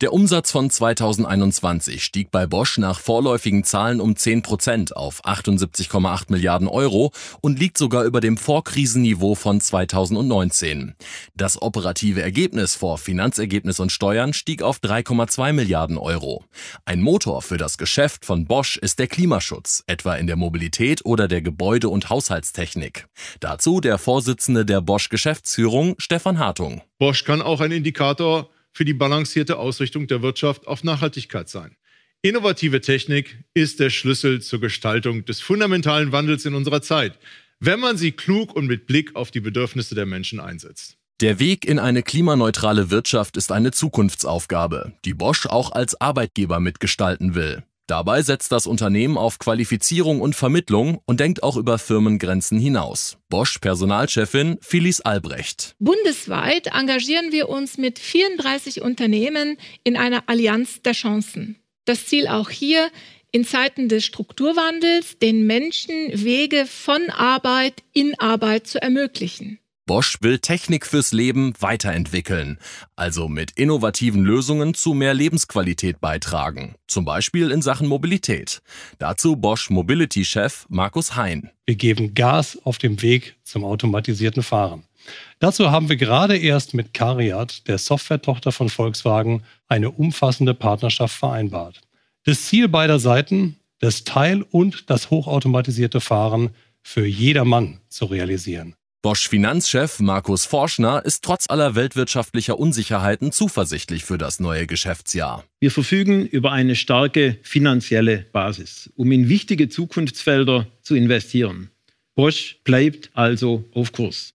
Der Umsatz von 2021 stieg bei Bosch nach vorläufigen Zahlen um 10 Prozent auf 78,8 Milliarden Euro und liegt sogar über dem Vorkrisenniveau von 2019. Das operative Ergebnis vor Finanzergebnis und Steuern stieg auf 3,2 Milliarden Euro. Ein Motor für das Geschäft von Bosch ist der Klimaschutz, etwa in der Mobilität oder der Gebäude- und Haushaltstechnik. Dazu der Vorsitzende der Bosch Geschäftsführung, Stefan Hartung. Bosch kann auch ein Indikator für die balancierte Ausrichtung der Wirtschaft auf Nachhaltigkeit sein. Innovative Technik ist der Schlüssel zur Gestaltung des fundamentalen Wandels in unserer Zeit, wenn man sie klug und mit Blick auf die Bedürfnisse der Menschen einsetzt. Der Weg in eine klimaneutrale Wirtschaft ist eine Zukunftsaufgabe, die Bosch auch als Arbeitgeber mitgestalten will. Dabei setzt das Unternehmen auf Qualifizierung und Vermittlung und denkt auch über Firmengrenzen hinaus. Bosch Personalchefin Phyllis Albrecht. Bundesweit engagieren wir uns mit 34 Unternehmen in einer Allianz der Chancen. Das Ziel auch hier, in Zeiten des Strukturwandels den Menschen Wege von Arbeit in Arbeit zu ermöglichen. Bosch will Technik fürs Leben weiterentwickeln, also mit innovativen Lösungen zu mehr Lebensqualität beitragen, zum Beispiel in Sachen Mobilität. Dazu Bosch Mobility-Chef Markus Hein. Wir geben Gas auf dem Weg zum automatisierten Fahren. Dazu haben wir gerade erst mit Cariat, der Softwaretochter von Volkswagen, eine umfassende Partnerschaft vereinbart. Das Ziel beider Seiten, das Teil- und das hochautomatisierte Fahren für jedermann zu realisieren. Bosch-Finanzchef Markus Forschner ist trotz aller weltwirtschaftlicher Unsicherheiten zuversichtlich für das neue Geschäftsjahr. Wir verfügen über eine starke finanzielle Basis, um in wichtige Zukunftsfelder zu investieren. Bosch bleibt also auf Kurs.